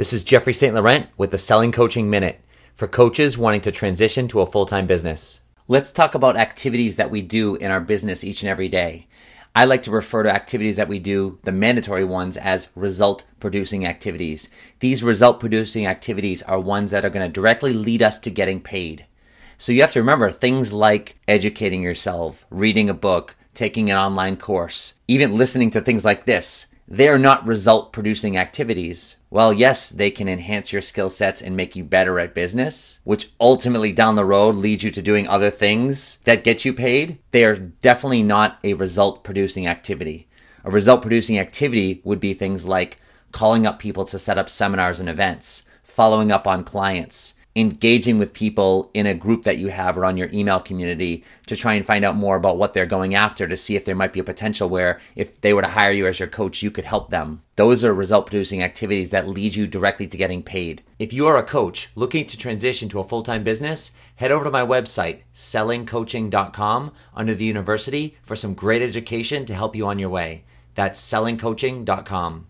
This is Jeffrey St. Laurent with the Selling Coaching Minute for coaches wanting to transition to a full time business. Let's talk about activities that we do in our business each and every day. I like to refer to activities that we do, the mandatory ones, as result producing activities. These result producing activities are ones that are going to directly lead us to getting paid. So you have to remember things like educating yourself, reading a book, taking an online course, even listening to things like this. They are not result producing activities. Well, yes, they can enhance your skill sets and make you better at business, which ultimately down the road leads you to doing other things that get you paid. They are definitely not a result producing activity. A result producing activity would be things like calling up people to set up seminars and events, following up on clients, engaging with people in a group that you have or on your email community to try and find out more about what they're going after to see if there might be a potential where if they were to hire you as your coach, you could help them. Those are result producing activities that lead you directly to getting paid. If you are a coach looking to transition to a full time business, head over to my website, sellingcoaching.com, under the university for some great education to help you on your way. That's sellingcoaching.com.